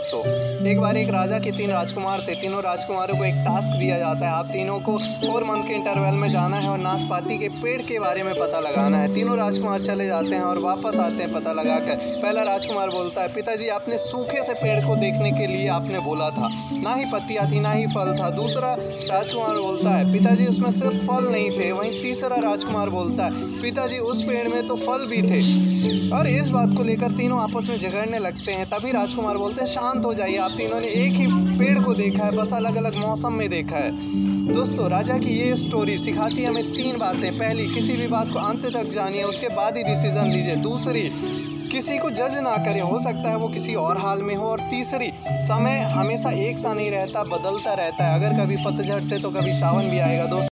दोस्तों। एक बार एक राजा के तीन राजकुमार थे। तीनों राजकुमारों को एक टास्क दिया जाता है। आप तीनों को फोर मंथ के इंटरवल में जाना है और नाशपाती के पेड़ के बारे में पता लगाना है। तीनों राजकुमार चले जाते हैं और वापस आते हैं पता लगाकर। पहला राजकुमार बोलता है, पिताजी, आपने सूखे से पेड़ को देखने के लिए आपने बोला था। ना ही पत्तियाँ थी, ना ही फल था। दूसरा राजकुमार बोलता है, पिताजी, उसमें सिर्फ़ फल नहीं थे। वहीं तीसरा राजकुमार बोलता है, पिताजी, उस पेड़ में तो फल भी थे। और इस बात को लेकर तीनों आपस में झगड़ने लगते हैं। तभी राजकुमार बोलते हैं शांत हो जाइए। आप तीनों ने एक ही पेड़ को देखा है, बस अलग अलग मौसम में देखा है। दोस्तों, राजा की ये स्टोरी सिखाती है हमें तीन बातें। पहली, किसी भी बात को अंत तक जानिए, उसके बाद ही डिसीज़न लीजिए। दूसरी, किसी को जज ना करें, हो सकता है वो किसी और हाल में हो। और तीसरी, समय हमेशा एक सा नहीं रहता, बदलता रहता है। अगर कभी पतझड़ते तो कभी सावन भी आएगा। दोस्तों